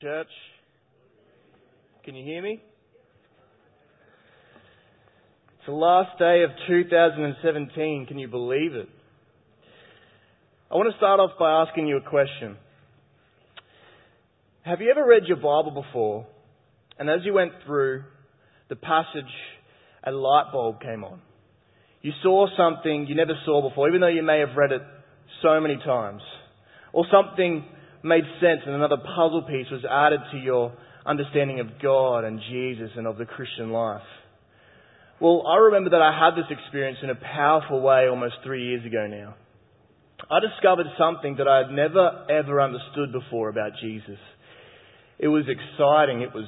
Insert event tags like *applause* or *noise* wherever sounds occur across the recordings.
Church, can you hear me? It's the last day of 2017. Can you believe it? I want to start off by asking you a question. Have you ever read your Bible before, and as you went through the passage, a light bulb came on? You saw something you never saw before, even though you may have read it so many times. Or something made sense and another puzzle piece was added to your understanding of God and Jesus and of the Christian life. Well, I remember that I had this experience in a powerful way almost three years ago now. I discovered something that I had never ever understood before about Jesus. It was exciting. It was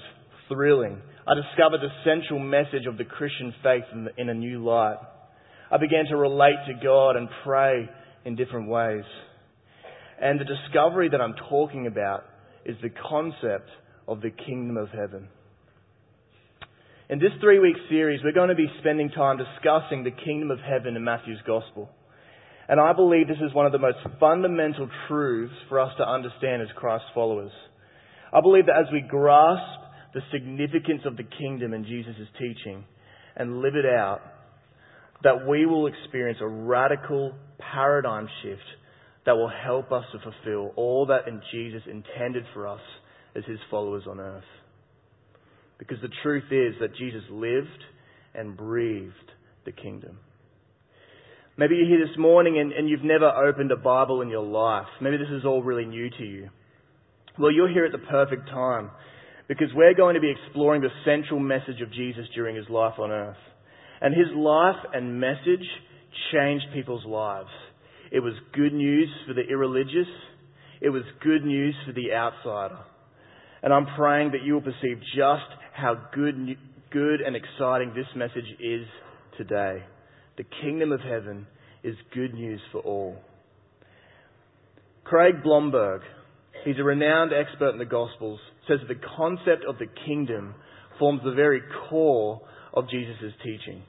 thrilling. I discovered the central message of the Christian faith in, the, in a new light. I began to relate to God and pray in different ways. And the discovery that I'm talking about is the concept of the kingdom of heaven. In this three week series, we're going to be spending time discussing the kingdom of heaven in Matthew's gospel. And I believe this is one of the most fundamental truths for us to understand as Christ's followers. I believe that as we grasp the significance of the kingdom in Jesus' teaching and live it out, that we will experience a radical paradigm shift that will help us to fulfill all that in Jesus intended for us as his followers on earth. Because the truth is that Jesus lived and breathed the kingdom. Maybe you're here this morning and, and you've never opened a Bible in your life. Maybe this is all really new to you. Well, you're here at the perfect time because we're going to be exploring the central message of Jesus during his life on earth. And his life and message changed people's lives. It was good news for the irreligious. It was good news for the outsider. And I'm praying that you will perceive just how good, good and exciting this message is today. The kingdom of heaven is good news for all. Craig Blomberg, he's a renowned expert in the Gospels, says that the concept of the kingdom forms the very core of Jesus' teaching.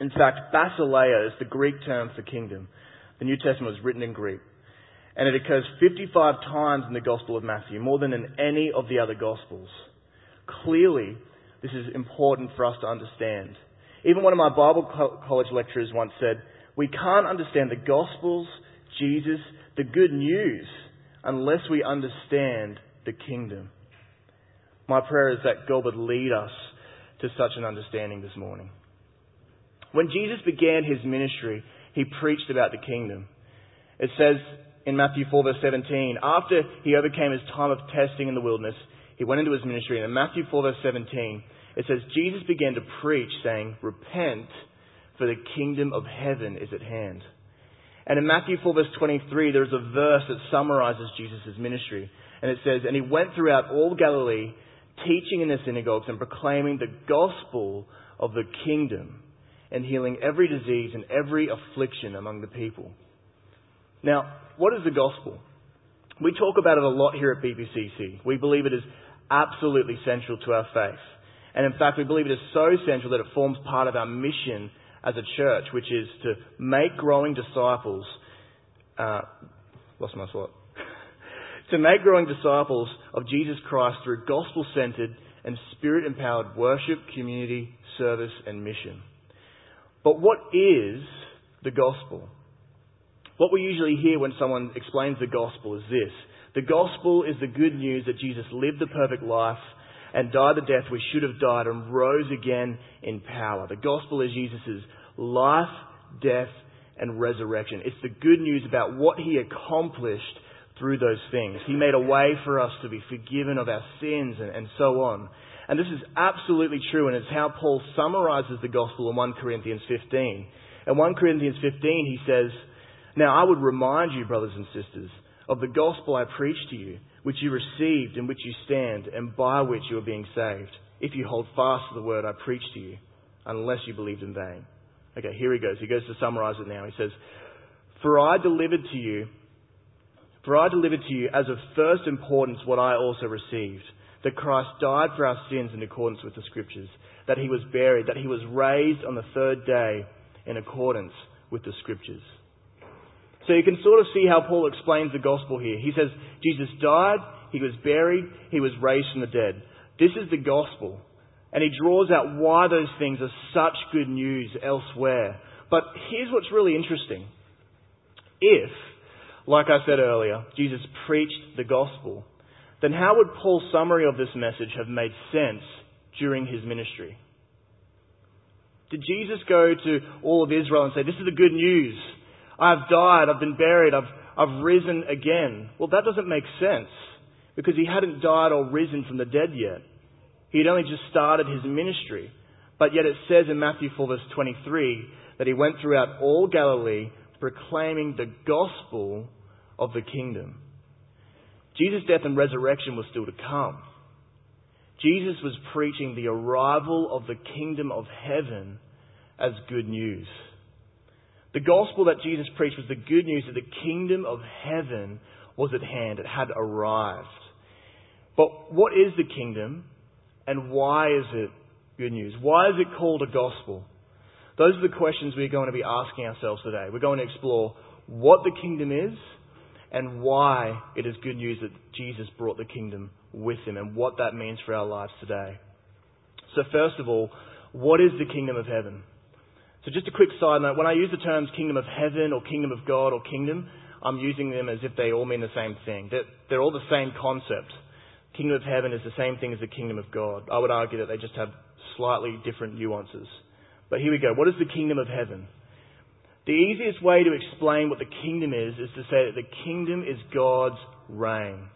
In fact, basileia is the Greek term for kingdom. The New Testament was written in Greek. And it occurs 55 times in the Gospel of Matthew, more than in any of the other Gospels. Clearly, this is important for us to understand. Even one of my Bible college lecturers once said, We can't understand the Gospels, Jesus, the good news, unless we understand the kingdom. My prayer is that God would lead us to such an understanding this morning. When Jesus began his ministry, he preached about the kingdom. It says in Matthew 4 verse 17, after he overcame his time of testing in the wilderness, he went into his ministry. And in Matthew 4 verse 17, it says, Jesus began to preach saying, repent for the kingdom of heaven is at hand. And in Matthew 4 verse 23, there's a verse that summarizes Jesus' ministry. And it says, and he went throughout all Galilee, teaching in the synagogues and proclaiming the gospel of the kingdom and healing every disease and every affliction among the people. Now, what is the gospel? We talk about it a lot here at BPCC. We believe it is absolutely central to our faith. And in fact, we believe it is so central that it forms part of our mission as a church, which is to make growing disciples, uh, lost my thought, *laughs* to make growing disciples of Jesus Christ through gospel centered and spirit empowered worship, community, service, and mission. But what is the gospel? What we usually hear when someone explains the gospel is this. The gospel is the good news that Jesus lived the perfect life and died the death we should have died and rose again in power. The gospel is Jesus' life, death, and resurrection. It's the good news about what he accomplished through those things. He made a way for us to be forgiven of our sins and, and so on. And this is absolutely true, and it's how Paul summarizes the gospel in 1 Corinthians 15. In 1 Corinthians 15, he says, Now I would remind you, brothers and sisters, of the gospel I preached to you, which you received, in which you stand, and by which you are being saved, if you hold fast to the word I preached to you, unless you believed in vain. Okay, here he goes. He goes to summarize it now. He says, For I delivered to you, for I delivered to you as of first importance what I also received that Christ died for our sins in accordance with the Scriptures, that he was buried, that he was raised on the third day in accordance with the Scriptures. So you can sort of see how Paul explains the gospel here. He says, Jesus died, he was buried, he was raised from the dead. This is the gospel. And he draws out why those things are such good news elsewhere. But here's what's really interesting. If, like I said earlier, Jesus preached the gospel, then how would Paul's summary of this message have made sense during his ministry? Did Jesus go to all of Israel and say, This is the good news. I've died, I've been buried, I've, I've risen again? Well, that doesn't make sense because he hadn't died or risen from the dead yet. He had only just started his ministry. But yet it says in Matthew 4 verse 23 that he went throughout all Galilee proclaiming the gospel of the kingdom. Jesus' death and resurrection was still to come. Jesus was preaching the arrival of the kingdom of heaven as good news. The gospel that Jesus preached was the good news that the kingdom of heaven was at hand. It had arrived. But what is the kingdom and why is it good news? Why is it called a gospel? Those are the questions we're going to be asking ourselves today. We're going to explore what the kingdom is and why it is good news that Jesus brought the kingdom with him and what that means for our lives today. So, first of all, what is the kingdom of heaven? So, just a quick side note when I use the terms kingdom of heaven or kingdom of God or kingdom, I'm using them as if they all mean the same thing. They're, they're all the same concept. Kingdom of heaven is the same thing as the kingdom of God. I would argue that they just have slightly different nuances. But here we go. What is the kingdom of heaven? The easiest way to explain what the kingdom is is to say that the kingdom is God's reign.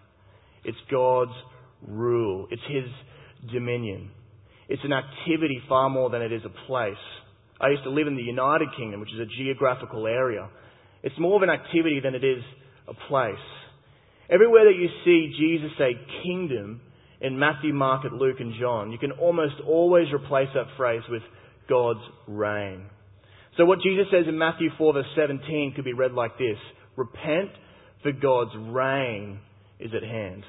It's God's rule. It's His dominion. It's an activity far more than it is a place. I used to live in the United Kingdom, which is a geographical area. It's more of an activity than it is a place. Everywhere that you see Jesus say kingdom in Matthew, Mark, Luke, and John, you can almost always replace that phrase with God's reign. So what Jesus says in Matthew 4 verse 17 could be read like this. Repent for God's reign is at hand.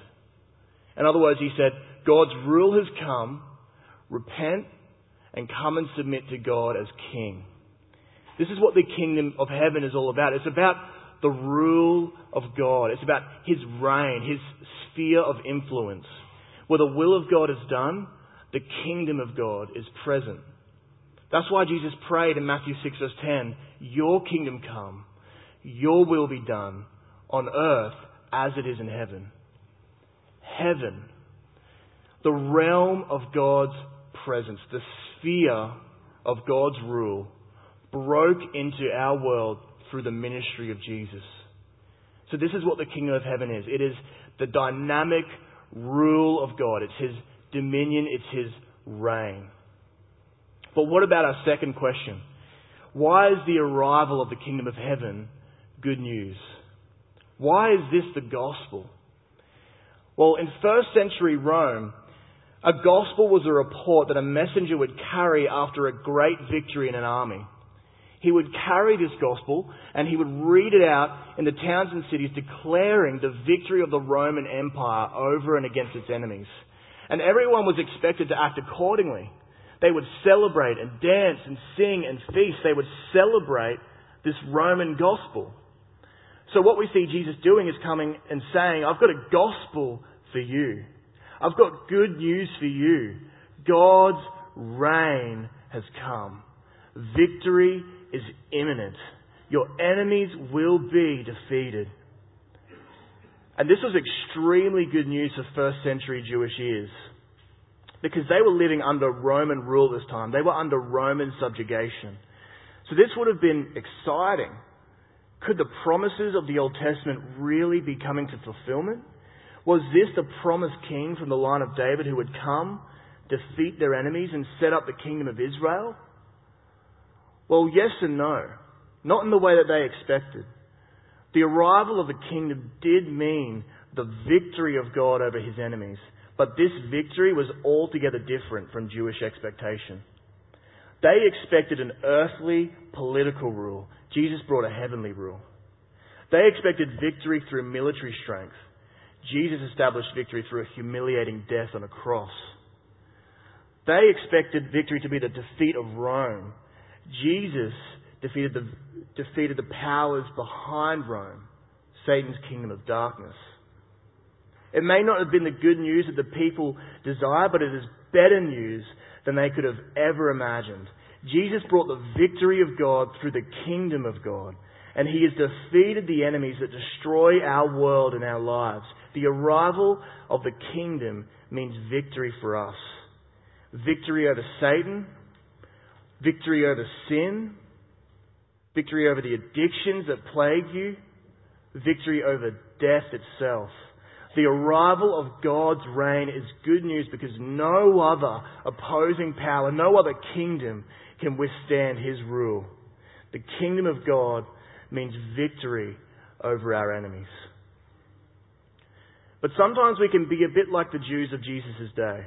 In other words, he said, God's rule has come. Repent and come and submit to God as king. This is what the kingdom of heaven is all about. It's about the rule of God. It's about his reign, his sphere of influence. Where the will of God is done, the kingdom of God is present. That's why Jesus prayed in Matthew 6 verse 10, Your kingdom come, your will be done on earth as it is in heaven. Heaven, the realm of God's presence, the sphere of God's rule, broke into our world through the ministry of Jesus. So this is what the kingdom of heaven is. It is the dynamic rule of God. It's His dominion. It's His reign. But what about our second question? Why is the arrival of the kingdom of heaven good news? Why is this the gospel? Well, in first century Rome, a gospel was a report that a messenger would carry after a great victory in an army. He would carry this gospel and he would read it out in the towns and cities declaring the victory of the Roman Empire over and against its enemies. And everyone was expected to act accordingly. They would celebrate and dance and sing and feast. They would celebrate this Roman gospel. So what we see Jesus doing is coming and saying, I've got a gospel for you. I've got good news for you. God's reign has come. Victory is imminent. Your enemies will be defeated. And this was extremely good news for first century Jewish ears because they were living under Roman rule this time. They were under Roman subjugation. So this would have been exciting. Could the promises of the Old Testament really be coming to fulfillment? Was this the promised king from the line of David who would come, defeat their enemies, and set up the kingdom of Israel? Well, yes and no. Not in the way that they expected. The arrival of the kingdom did mean the victory of God over his enemies. But this victory was altogether different from Jewish expectation. They expected an earthly political rule. Jesus brought a heavenly rule. They expected victory through military strength. Jesus established victory through a humiliating death on a cross. They expected victory to be the defeat of Rome. Jesus defeated the, defeated the powers behind Rome, Satan's kingdom of darkness. It may not have been the good news that the people desire, but it is better news than they could have ever imagined. Jesus brought the victory of God through the kingdom of God, and he has defeated the enemies that destroy our world and our lives. The arrival of the kingdom means victory for us. Victory over Satan, victory over sin, victory over the addictions that plague you, victory over death itself. The arrival of God's reign is good news because no other opposing power, no other kingdom can withstand his rule. The kingdom of God means victory over our enemies. But sometimes we can be a bit like the Jews of Jesus' day.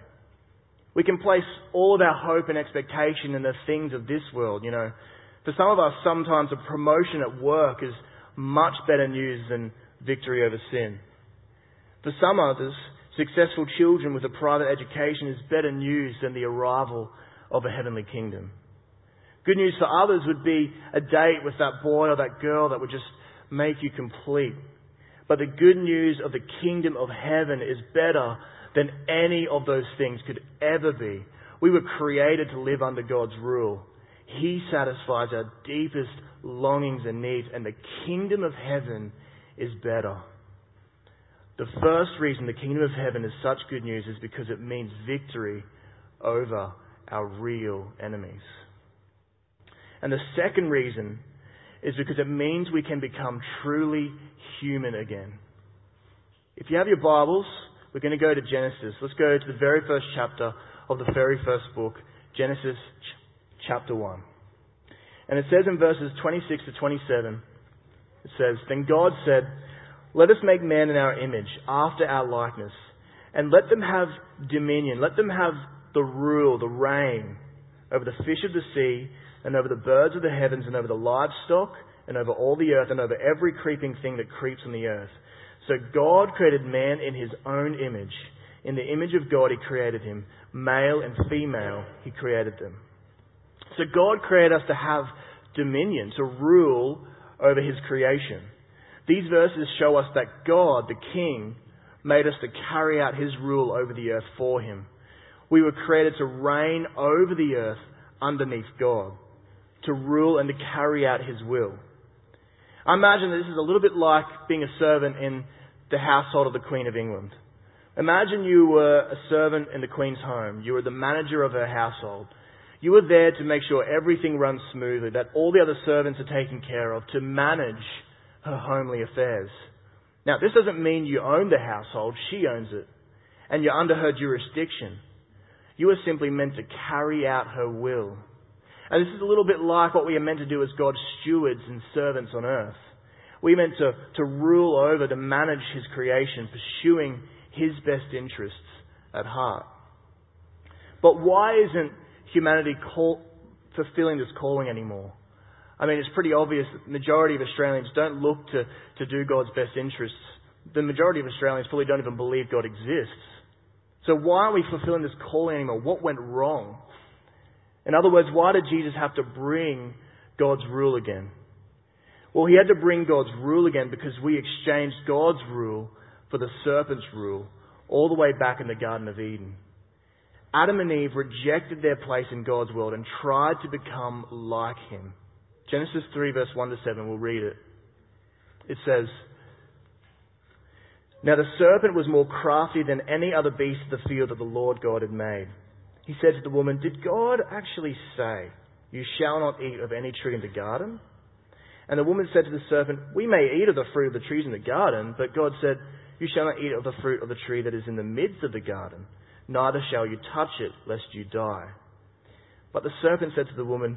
We can place all of our hope and expectation in the things of this world. You know, for some of us, sometimes a promotion at work is much better news than victory over sin. For some others, successful children with a private education is better news than the arrival of a heavenly kingdom. Good news for others would be a date with that boy or that girl that would just make you complete. But the good news of the kingdom of heaven is better than any of those things could ever be. We were created to live under God's rule. He satisfies our deepest longings and needs, and the kingdom of heaven is better. The first reason the kingdom of heaven is such good news is because it means victory over our real enemies. And the second reason is because it means we can become truly human again. If you have your Bibles, we're going to go to Genesis. Let's go to the very first chapter of the very first book, Genesis ch- chapter 1. And it says in verses 26 to 27, it says, Then God said, Let us make man in our image, after our likeness, and let them have dominion, let them have the rule, the reign over the fish of the sea, and over the birds of the heavens, and over the livestock, and over all the earth, and over every creeping thing that creeps on the earth. So God created man in his own image. In the image of God, he created him. Male and female, he created them. So God created us to have dominion, to rule over his creation. These verses show us that God, the King, made us to carry out his rule over the earth for him. We were created to reign over the earth underneath God, to rule and to carry out his will. I imagine that this is a little bit like being a servant in the household of the Queen of England. Imagine you were a servant in the Queen's home. You were the manager of her household. You were there to make sure everything runs smoothly, that all the other servants are taken care of, to manage her homely affairs. Now, this doesn't mean you own the household. She owns it. And you're under her jurisdiction. You are simply meant to carry out her will. And this is a little bit like what we are meant to do as God's stewards and servants on earth. We're meant to, to rule over, to manage His creation, pursuing His best interests at heart. But why isn't humanity call, fulfilling this calling anymore? I mean, it's pretty obvious that the majority of Australians don't look to, to do God's best interests. The majority of Australians probably don't even believe God exists. So why aren't we fulfilling this calling anymore? What went wrong? In other words, why did Jesus have to bring God's rule again? Well, he had to bring God's rule again because we exchanged God's rule for the serpent's rule all the way back in the Garden of Eden. Adam and Eve rejected their place in God's world and tried to become like him. Genesis 3 verse 1 to 7, we'll read it. It says, Now the serpent was more crafty than any other beast of the field that the Lord God had made. He said to the woman, Did God actually say, You shall not eat of any tree in the garden? And the woman said to the serpent, We may eat of the fruit of the trees in the garden, but God said, You shall not eat of the fruit of the tree that is in the midst of the garden, neither shall you touch it, lest you die. But the serpent said to the woman,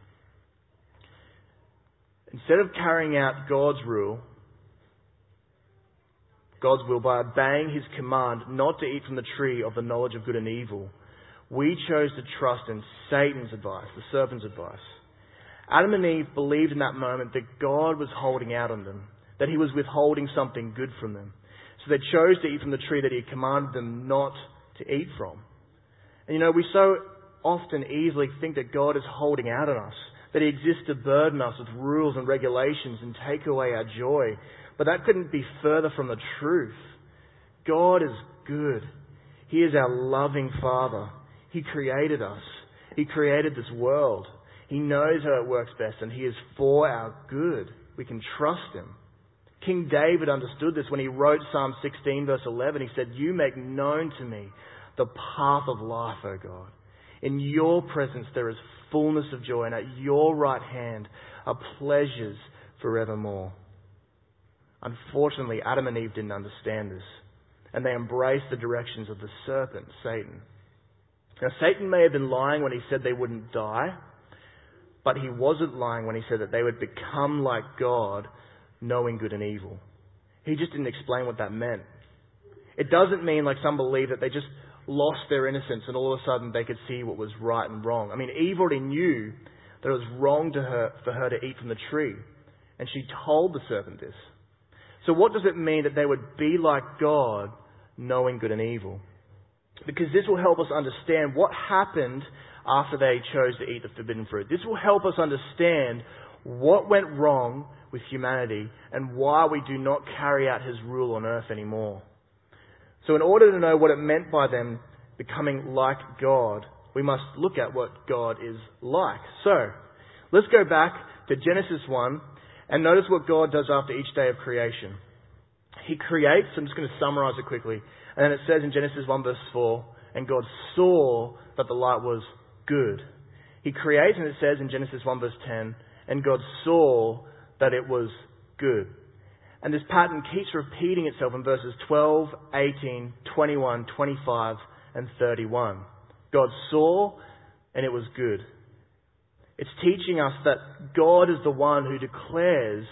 Instead of carrying out God's rule, God's will by obeying his command not to eat from the tree of the knowledge of good and evil, we chose to trust in Satan's advice, the serpent's advice. Adam and Eve believed in that moment that God was holding out on them, that he was withholding something good from them. So they chose to eat from the tree that he had commanded them not to eat from. And you know, we so often easily think that God is holding out on us, that he exists to burden us with rules and regulations and take away our joy. But that couldn't be further from the truth. God is good. He is our loving Father. He created us. He created this world. He knows how it works best and He is for our good. We can trust Him. King David understood this when he wrote Psalm 16 verse 11. He said, You make known to me the path of life, O God. In your presence there is fullness of joy and at your right hand are pleasures forevermore. Unfortunately, Adam and Eve didn't understand this and they embraced the directions of the serpent, Satan. Now, Satan may have been lying when he said they wouldn't die, but he wasn't lying when he said that they would become like God, knowing good and evil. He just didn't explain what that meant. It doesn't mean, like some believe, that they just lost their innocence and all of a sudden they could see what was right and wrong. I mean, Eve already knew that it was wrong to her, for her to eat from the tree, and she told the serpent this. So what does it mean that they would be like God, knowing good and evil? Because this will help us understand what happened after they chose to eat the forbidden fruit. This will help us understand what went wrong with humanity and why we do not carry out his rule on earth anymore. So in order to know what it meant by them becoming like God, we must look at what God is like. So, let's go back to Genesis 1 and notice what God does after each day of creation. He creates, I'm just going to summarize it quickly. And then it says in Genesis 1 verse 4, and God saw that the light was good. He creates, and it says in Genesis 1 verse 10, and God saw that it was good. And this pattern keeps repeating itself in verses 12, 18, 21, 25, and 31. God saw, and it was good. It's teaching us that God is the one who declares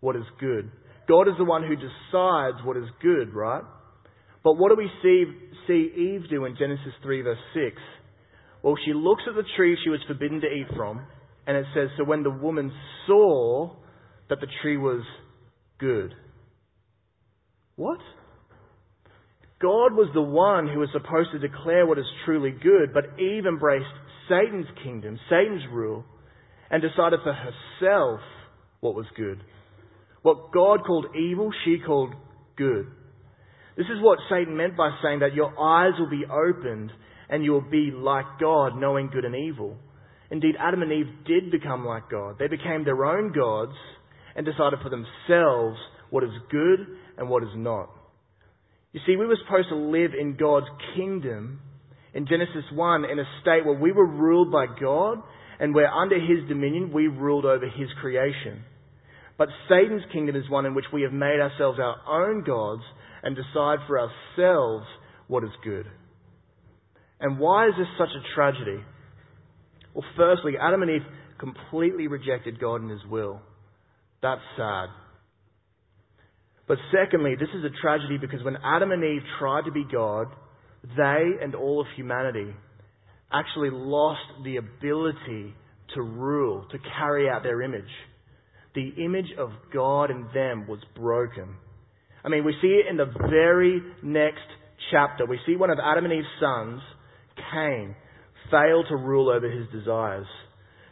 what is good. God is the one who decides what is good, right? But what do we see, see Eve do in Genesis 3 verse 6? Well, she looks at the tree she was forbidden to eat from, and it says, So when the woman saw that the tree was good. What? God was the one who was supposed to declare what is truly good, but Eve embraced Satan's kingdom, Satan's rule, and decided for herself what was good. What God called evil, she called good. This is what Satan meant by saying that your eyes will be opened and you will be like God, knowing good and evil. Indeed, Adam and Eve did become like God. They became their own gods and decided for themselves what is good and what is not. You see, we were supposed to live in God's kingdom in Genesis 1 in a state where we were ruled by God and where under His dominion we ruled over His creation. But Satan's kingdom is one in which we have made ourselves our own gods and decide for ourselves what is good. And why is this such a tragedy? Well, firstly, Adam and Eve completely rejected God and His will. That's sad. But secondly, this is a tragedy because when Adam and Eve tried to be God, they and all of humanity actually lost the ability to rule, to carry out their image. The image of God in them was broken. I mean, we see it in the very next chapter. We see one of Adam and Eve's sons, Cain, fail to rule over his desires.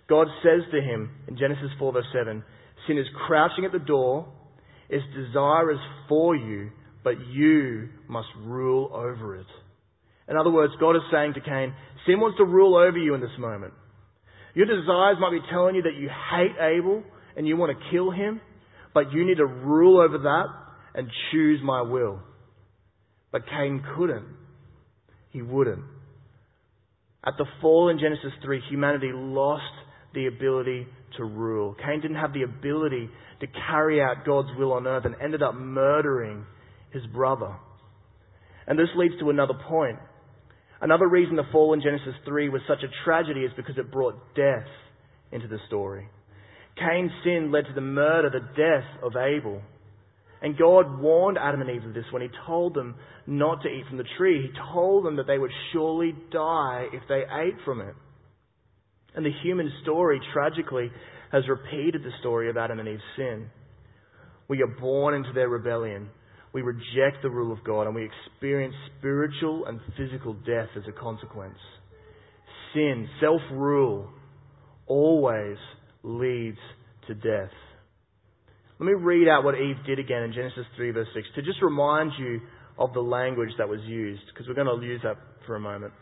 God says to him in Genesis 4 verse 7, Sin is crouching at the door, its desire is for you, but you must rule over it. In other words, God is saying to Cain, sin wants to rule over you in this moment. Your desires might be telling you that you hate Abel and you want to kill him, but you need to rule over that and choose my will. But Cain couldn't. He wouldn't. At the fall in Genesis 3, humanity lost the ability to rule. Cain didn't have the ability to carry out God's will on earth and ended up murdering his brother. And this leads to another point. Another reason the fall in Genesis 3 was such a tragedy is because it brought death into the story. Cain's sin led to the murder, the death of Abel. And God warned Adam and Eve of this when He told them not to eat from the tree. He told them that they would surely die if they ate from it. And the human story, tragically, has repeated the story of Adam and Eve's sin. We are born into their rebellion. We reject the rule of God and we experience spiritual and physical death as a consequence. Sin, self rule, always leads to death. Let me read out what Eve did again in Genesis 3, verse 6, to just remind you of the language that was used, because we're going to use that for a moment.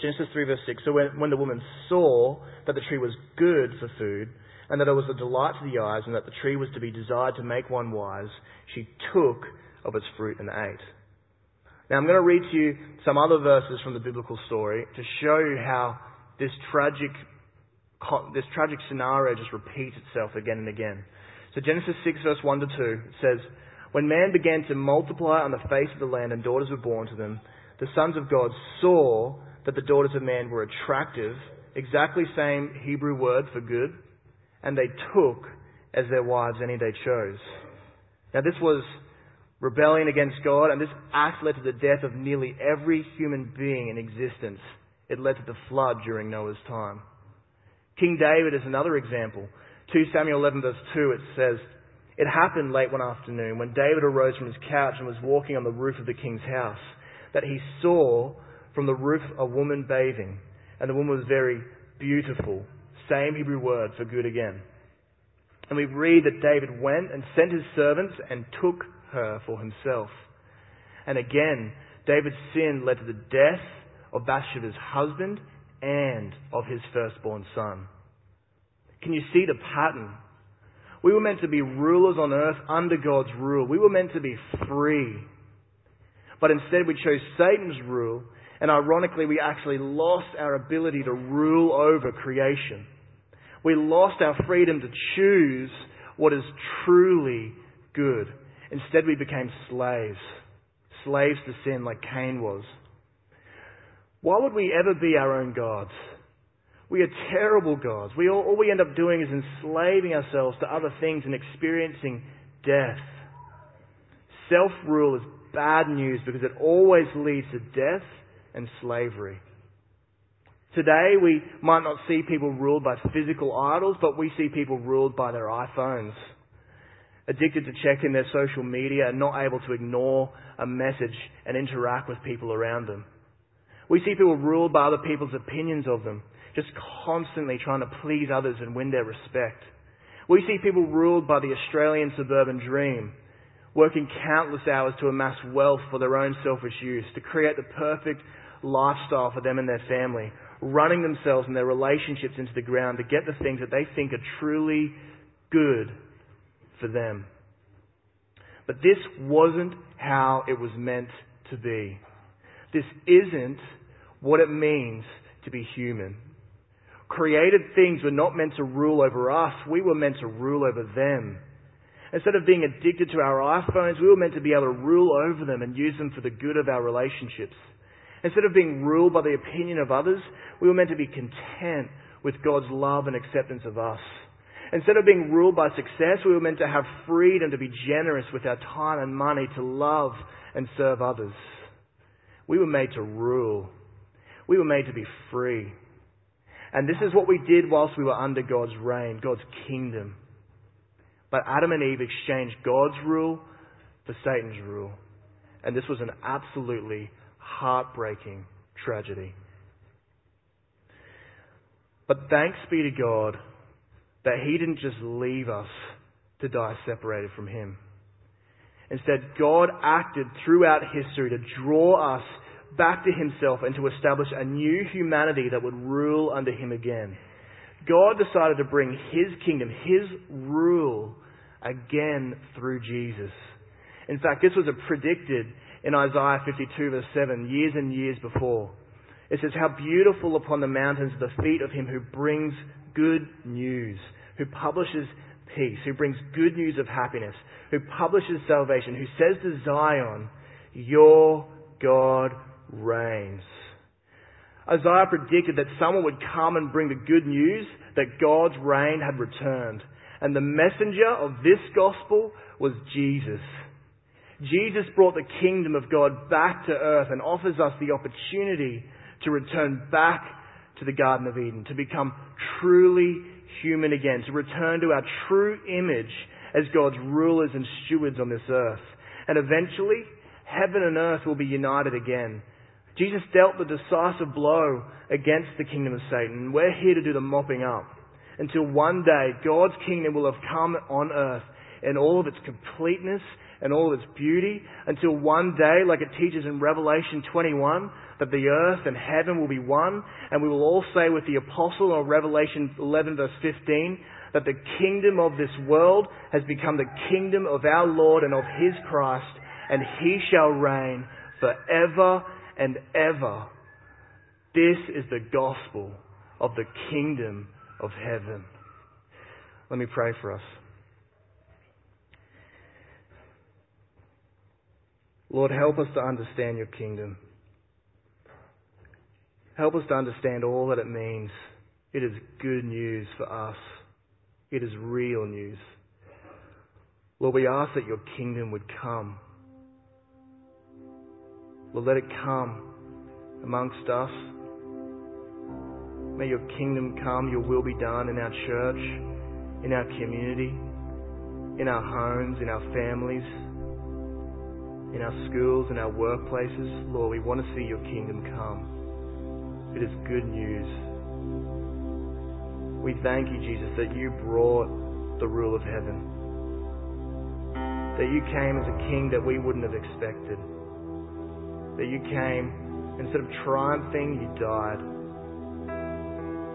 Genesis 3, verse 6. So when, when the woman saw that the tree was good for food, and that it was a delight to the eyes, and that the tree was to be desired to make one wise, she took of its fruit and ate. Now I'm going to read to you some other verses from the biblical story to show you how this tragic, this tragic scenario just repeats itself again and again. So Genesis 6 verse 1 to 2 says, When man began to multiply on the face of the land and daughters were born to them, the sons of God saw that the daughters of man were attractive, exactly same Hebrew word for good, and they took as their wives any they chose. Now this was rebellion against God, and this act led to the death of nearly every human being in existence. It led to the flood during Noah's time. King David is another example. 2 Samuel 11 verse 2, it says, It happened late one afternoon when David arose from his couch and was walking on the roof of the king's house that he saw from the roof a woman bathing, and the woman was very beautiful. Same Hebrew word for good again. And we read that David went and sent his servants and took her for himself. And again, David's sin led to the death of Bathsheba's husband and of his firstborn son. Can you see the pattern? We were meant to be rulers on earth under God's rule. We were meant to be free. But instead we chose Satan's rule, and ironically we actually lost our ability to rule over creation. We lost our freedom to choose what is truly good. Instead we became slaves. Slaves to sin like Cain was. Why would we ever be our own gods? We are terrible gods. We all, all we end up doing is enslaving ourselves to other things and experiencing death. Self rule is bad news because it always leads to death and slavery. Today, we might not see people ruled by physical idols, but we see people ruled by their iPhones. Addicted to checking their social media and not able to ignore a message and interact with people around them. We see people ruled by other people's opinions of them just constantly trying to please others and win their respect. We see people ruled by the Australian suburban dream, working countless hours to amass wealth for their own selfish use, to create the perfect lifestyle for them and their family, running themselves and their relationships into the ground to get the things that they think are truly good for them. But this wasn't how it was meant to be. This isn't what it means to be human. Created things were not meant to rule over us, we were meant to rule over them. Instead of being addicted to our iPhones, we were meant to be able to rule over them and use them for the good of our relationships. Instead of being ruled by the opinion of others, we were meant to be content with God's love and acceptance of us. Instead of being ruled by success, we were meant to have freedom to be generous with our time and money to love and serve others. We were made to rule. We were made to be free. And this is what we did whilst we were under God's reign, God's kingdom. But Adam and Eve exchanged God's rule for Satan's rule. And this was an absolutely heartbreaking tragedy. But thanks be to God that He didn't just leave us to die separated from Him. Instead, God acted throughout history to draw us back to himself and to establish a new humanity that would rule under him again. God decided to bring his kingdom, his rule, again through Jesus. In fact, this was a predicted in Isaiah 52 verse 7, years and years before. It says, How beautiful upon the mountains the feet of him who brings good news, who publishes peace, who brings good news of happiness, who publishes salvation, who says to Zion, Your God reigns. Isaiah predicted that someone would come and bring the good news that God's reign had returned. And the messenger of this gospel was Jesus. Jesus brought the kingdom of God back to earth and offers us the opportunity to return back to the Garden of Eden, to become truly human again, to return to our true image as God's rulers and stewards on this earth. And eventually, heaven and earth will be united again. Jesus dealt the decisive blow against the kingdom of Satan. We're here to do the mopping up until one day God's kingdom will have come on earth in all of its completeness and all its beauty until one day, like it teaches in Revelation 21, that the earth and heaven will be one, and we will all say with the apostle in Revelation 11 verse 15, that the kingdom of this world has become the kingdom of our Lord and of His Christ, and He shall reign forever and ever. This is the gospel of the kingdom of heaven. Let me pray for us. Lord, help us to understand your kingdom. Help us to understand all that it means. It is good news for us. It is real news. Lord, we ask that your kingdom would come. Lord, let it come amongst us. May your kingdom come, your will be done in our church, in our community, in our homes, in our families, in our schools, in our workplaces. Lord, we want to see your kingdom come. It is good news. We thank you, Jesus, that you brought the rule of heaven. That you came as a king that we wouldn't have expected. That you came, instead of triumphing, you died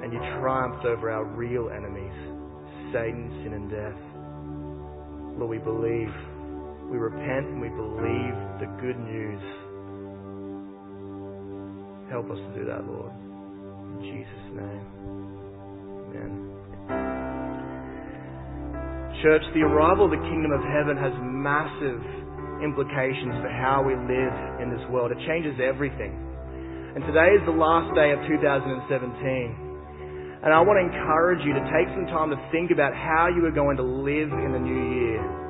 and you triumphed over our real enemies, Satan, sin, and death. Lord, we believe, we repent, and we believe the good news. Help us to do that, Lord. In Jesus' name. Amen. Church, the arrival of the kingdom of heaven has massive implications for how we live in this world. It changes everything. And today is the last day of 2017. And I want to encourage you to take some time to think about how you are going to live in the new year.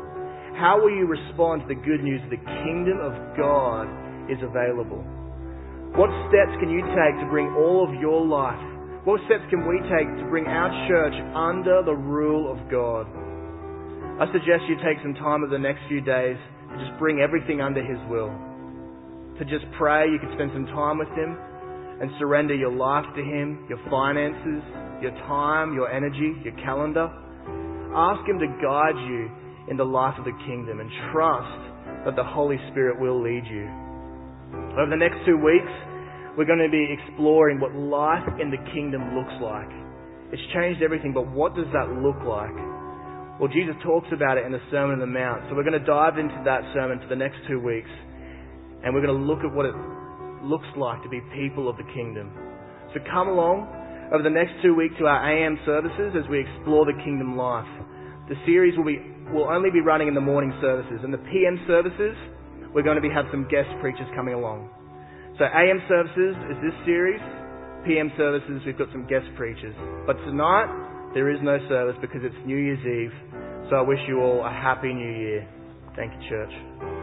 How will you respond to the good news that the kingdom of God is available? What steps can you take to bring all of your life? What steps can we take to bring our church under the rule of God? I suggest you take some time over the next few days to just bring everything under His will. To just pray, you can spend some time with Him and surrender your life to Him, your finances, your time, your energy, your calendar. Ask Him to guide you in the life of the kingdom and trust that the Holy Spirit will lead you. Over the next two weeks, we're going to be exploring what life in the kingdom looks like. It's changed everything, but what does that look like? Well, Jesus talks about it in the Sermon on the Mount. So we're going to dive into that sermon for the next two weeks. And we're going to look at what it looks like to be people of the kingdom. So come along over the next two weeks to our AM services as we explore the kingdom life. The series will be will only be running in the morning services, and the PM services we're going to be have some guest preachers coming along. So AM services is this series. PM services we've got some guest preachers. But tonight there is no service because it's New Year's Eve. So I wish you all a happy New Year. Thank you, church.